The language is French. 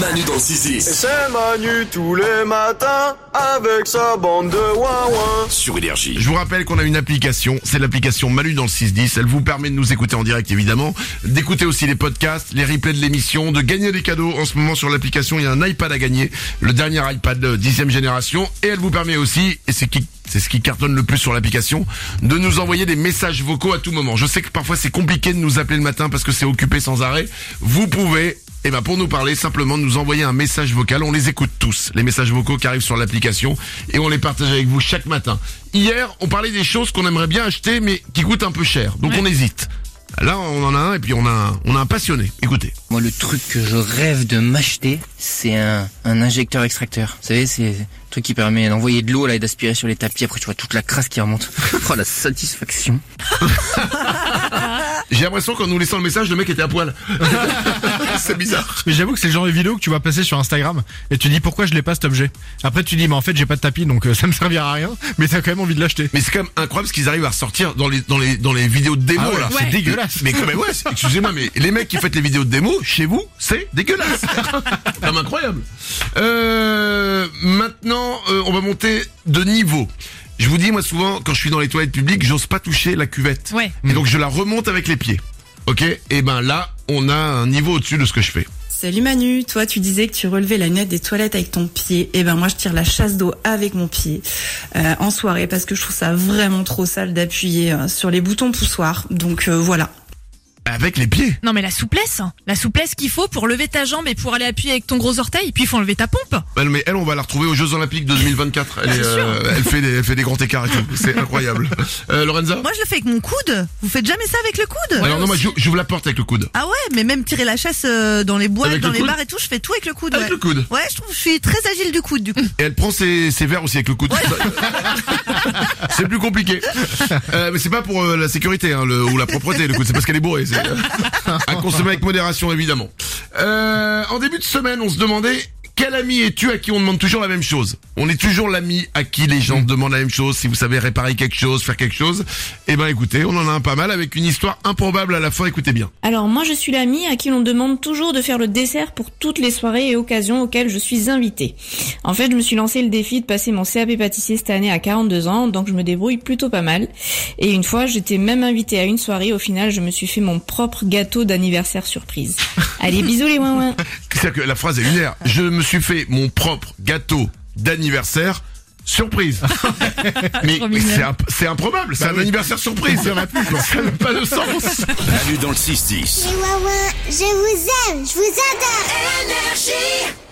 Manu dans le 6-10. C'est Manu tous les matins avec sa bande de ouin Sur Énergie. Je vous rappelle qu'on a une application, c'est l'application Manu dans le 610. Elle vous permet de nous écouter en direct évidemment, d'écouter aussi les podcasts, les replays de l'émission, de gagner des cadeaux. En ce moment sur l'application, il y a un iPad à gagner, le dernier iPad de 10 génération. Et elle vous permet aussi, et c'est qui c'est ce qui cartonne le plus sur l'application, de nous envoyer des messages vocaux à tout moment. Je sais que parfois c'est compliqué de nous appeler le matin parce que c'est occupé sans arrêt. Vous pouvez, eh ben pour nous parler, simplement nous envoyer un message vocal. On les écoute tous, les messages vocaux qui arrivent sur l'application, et on les partage avec vous chaque matin. Hier, on parlait des choses qu'on aimerait bien acheter, mais qui coûtent un peu cher. Donc on hésite. Là, on en a un, et puis on a un, on a un passionné. Écoutez. Moi, le truc que je rêve de m'acheter, c'est un, un injecteur extracteur. Vous savez, c'est truc qui permet d'envoyer de l'eau là et d'aspirer sur les tapis. Après, tu vois toute la crasse qui remonte. oh, la satisfaction. J'ai l'impression qu'en nous laissant le message, le mec était à poil. c'est bizarre. Mais j'avoue que c'est le genre de vidéo que tu vas passer sur Instagram et tu dis pourquoi je l'ai pas cet objet? Après tu dis mais en fait j'ai pas de tapis donc euh, ça me servira à rien mais t'as quand même envie de l'acheter. Mais c'est quand même incroyable ce qu'ils arrivent à ressortir dans les dans les dans les vidéos de démo Ah ouais, là. c'est dégueulasse. Mais quand même ouais, c'est- excusez-moi mais les mecs qui faites les vidéos de démo chez vous, c'est dégueulasse. C'est même incroyable. Euh, maintenant, euh, on va monter de niveau. Je vous dis moi souvent quand je suis dans les toilettes publiques, j'ose pas toucher la cuvette. Ouais. Et donc je la remonte avec les pieds. OK? Et ben là, on a un niveau au-dessus de ce que je fais. Salut Manu, toi tu disais que tu relevais la lunette des toilettes avec ton pied. Et ben moi je tire la chasse d'eau avec mon pied euh, en soirée parce que je trouve ça vraiment trop sale d'appuyer euh, sur les boutons poussoirs. Donc euh, voilà. Avec les pieds. Non mais la souplesse, hein. la souplesse qu'il faut pour lever ta jambe et pour aller appuyer avec ton gros orteil, puis il faut enlever ta pompe. Elle, mais elle, on va la retrouver aux Jeux Olympiques de 2024. Elle, est, euh, elle fait des, elle fait des grands écarts et tout. C'est incroyable. Euh, Lorenza Moi, je le fais avec mon coude. Vous faites jamais ça avec le coude Alors non, moi, j'ou- j'ouvre la porte avec le coude. Ah ouais, mais même tirer la chasse euh, dans les boîtes, Avec dans le les coude bars et tout, je fais tout avec le coude. Avec ouais. le coude. Ouais, je trouve, je suis très agile du coude, du coup. Et elle prend ses, ses verres aussi avec le coude. c'est plus compliqué. Euh, mais c'est pas pour euh, la sécurité hein, ou la propreté le coude, c'est parce qu'elle est bourrée. C'est euh, à consommer avec modération évidemment. Euh, en début de semaine, on se demandait quel ami es-tu à qui on demande toujours la même chose On est toujours l'ami à qui les gens demandent la même chose. Si vous savez réparer quelque chose, faire quelque chose, eh ben écoutez, on en a un pas mal avec une histoire improbable à la fin. Écoutez bien. Alors moi je suis l'amie à qui l'on demande toujours de faire le dessert pour toutes les soirées et occasions auxquelles je suis invitée. En fait je me suis lancé le défi de passer mon CAP pâtissier cette année à 42 ans, donc je me débrouille plutôt pas mal. Et une fois j'étais même invitée à une soirée, au final je me suis fait mon propre gâteau d'anniversaire surprise. Allez bisous les ouin C'est-à-dire que la phrase est lunaire. Je me suis fait mon propre gâteau d'anniversaire. Surprise. Mais c'est imp- c'est improbable, c'est un anniversaire surprise. Ça n'a plus, quoi. Ça n'a pas de sens. Manu dans le 6-10. Les Wawa, je vous aime, je vous adore.